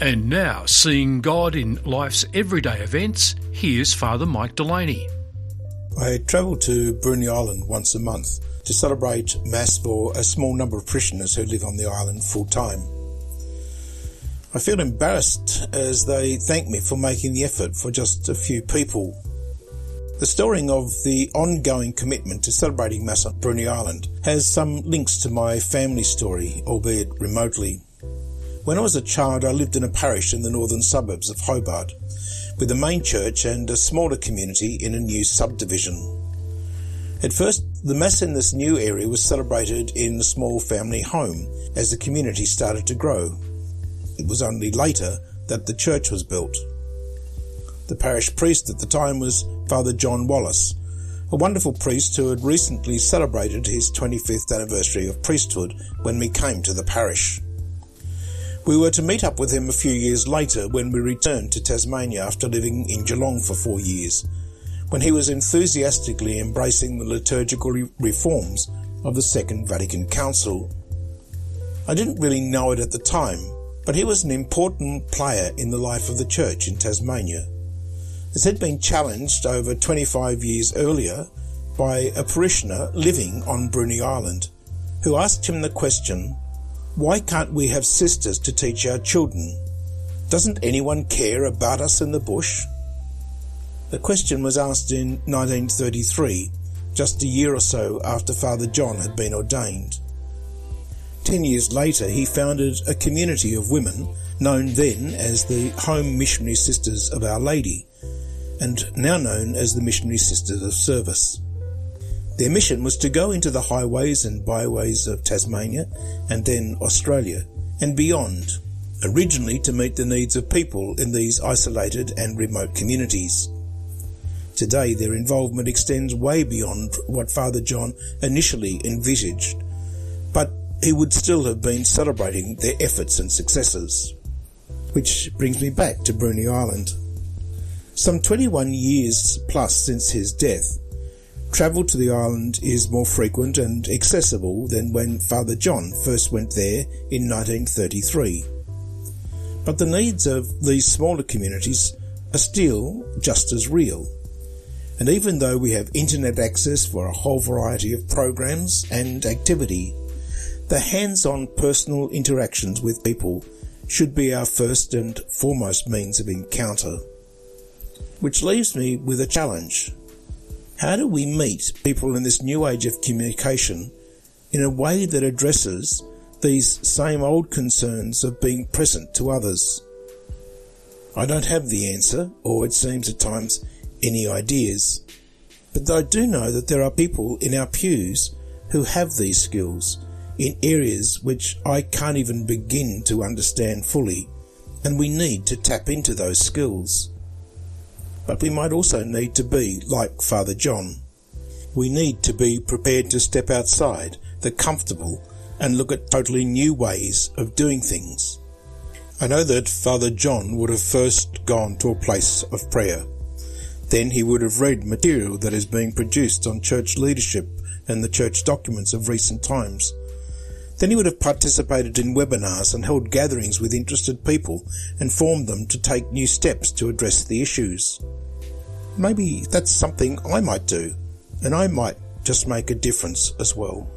And now, seeing God in life's everyday events, here's Father Mike Delaney. I travel to Bruny Island once a month to celebrate Mass for a small number of parishioners who live on the island full time. I feel embarrassed as they thank me for making the effort for just a few people. The story of the ongoing commitment to celebrating Mass on Bruny Island has some links to my family story, albeit remotely. When I was a child, I lived in a parish in the northern suburbs of Hobart, with a main church and a smaller community in a new subdivision. At first, the Mass in this new area was celebrated in a small family home as the community started to grow. It was only later that the church was built. The parish priest at the time was Father John Wallis, a wonderful priest who had recently celebrated his 25th anniversary of priesthood when we came to the parish. We were to meet up with him a few years later when we returned to Tasmania after living in Geelong for four years, when he was enthusiastically embracing the liturgical reforms of the Second Vatican Council. I didn't really know it at the time, but he was an important player in the life of the church in Tasmania. This had been challenged over 25 years earlier by a parishioner living on Bruny Island, who asked him the question, why can't we have sisters to teach our children? Doesn't anyone care about us in the bush? The question was asked in 1933, just a year or so after Father John had been ordained. Ten years later, he founded a community of women known then as the Home Missionary Sisters of Our Lady, and now known as the Missionary Sisters of Service. Their mission was to go into the highways and byways of Tasmania and then Australia and beyond, originally to meet the needs of people in these isolated and remote communities. Today their involvement extends way beyond what Father John initially envisaged, but he would still have been celebrating their efforts and successes. Which brings me back to Bruny Island. Some 21 years plus since his death, Travel to the island is more frequent and accessible than when Father John first went there in 1933. But the needs of these smaller communities are still just as real. And even though we have internet access for a whole variety of programs and activity, the hands-on personal interactions with people should be our first and foremost means of encounter. Which leaves me with a challenge. How do we meet people in this new age of communication in a way that addresses these same old concerns of being present to others? I don't have the answer, or it seems at times any ideas, but I do know that there are people in our pews who have these skills in areas which I can't even begin to understand fully, and we need to tap into those skills but we might also need to be like Father John. We need to be prepared to step outside the comfortable and look at totally new ways of doing things. I know that Father John would have first gone to a place of prayer. Then he would have read material that is being produced on church leadership and the church documents of recent times. Then he would have participated in webinars and held gatherings with interested people and formed them to take new steps to address the issues. Maybe that's something I might do, and I might just make a difference as well.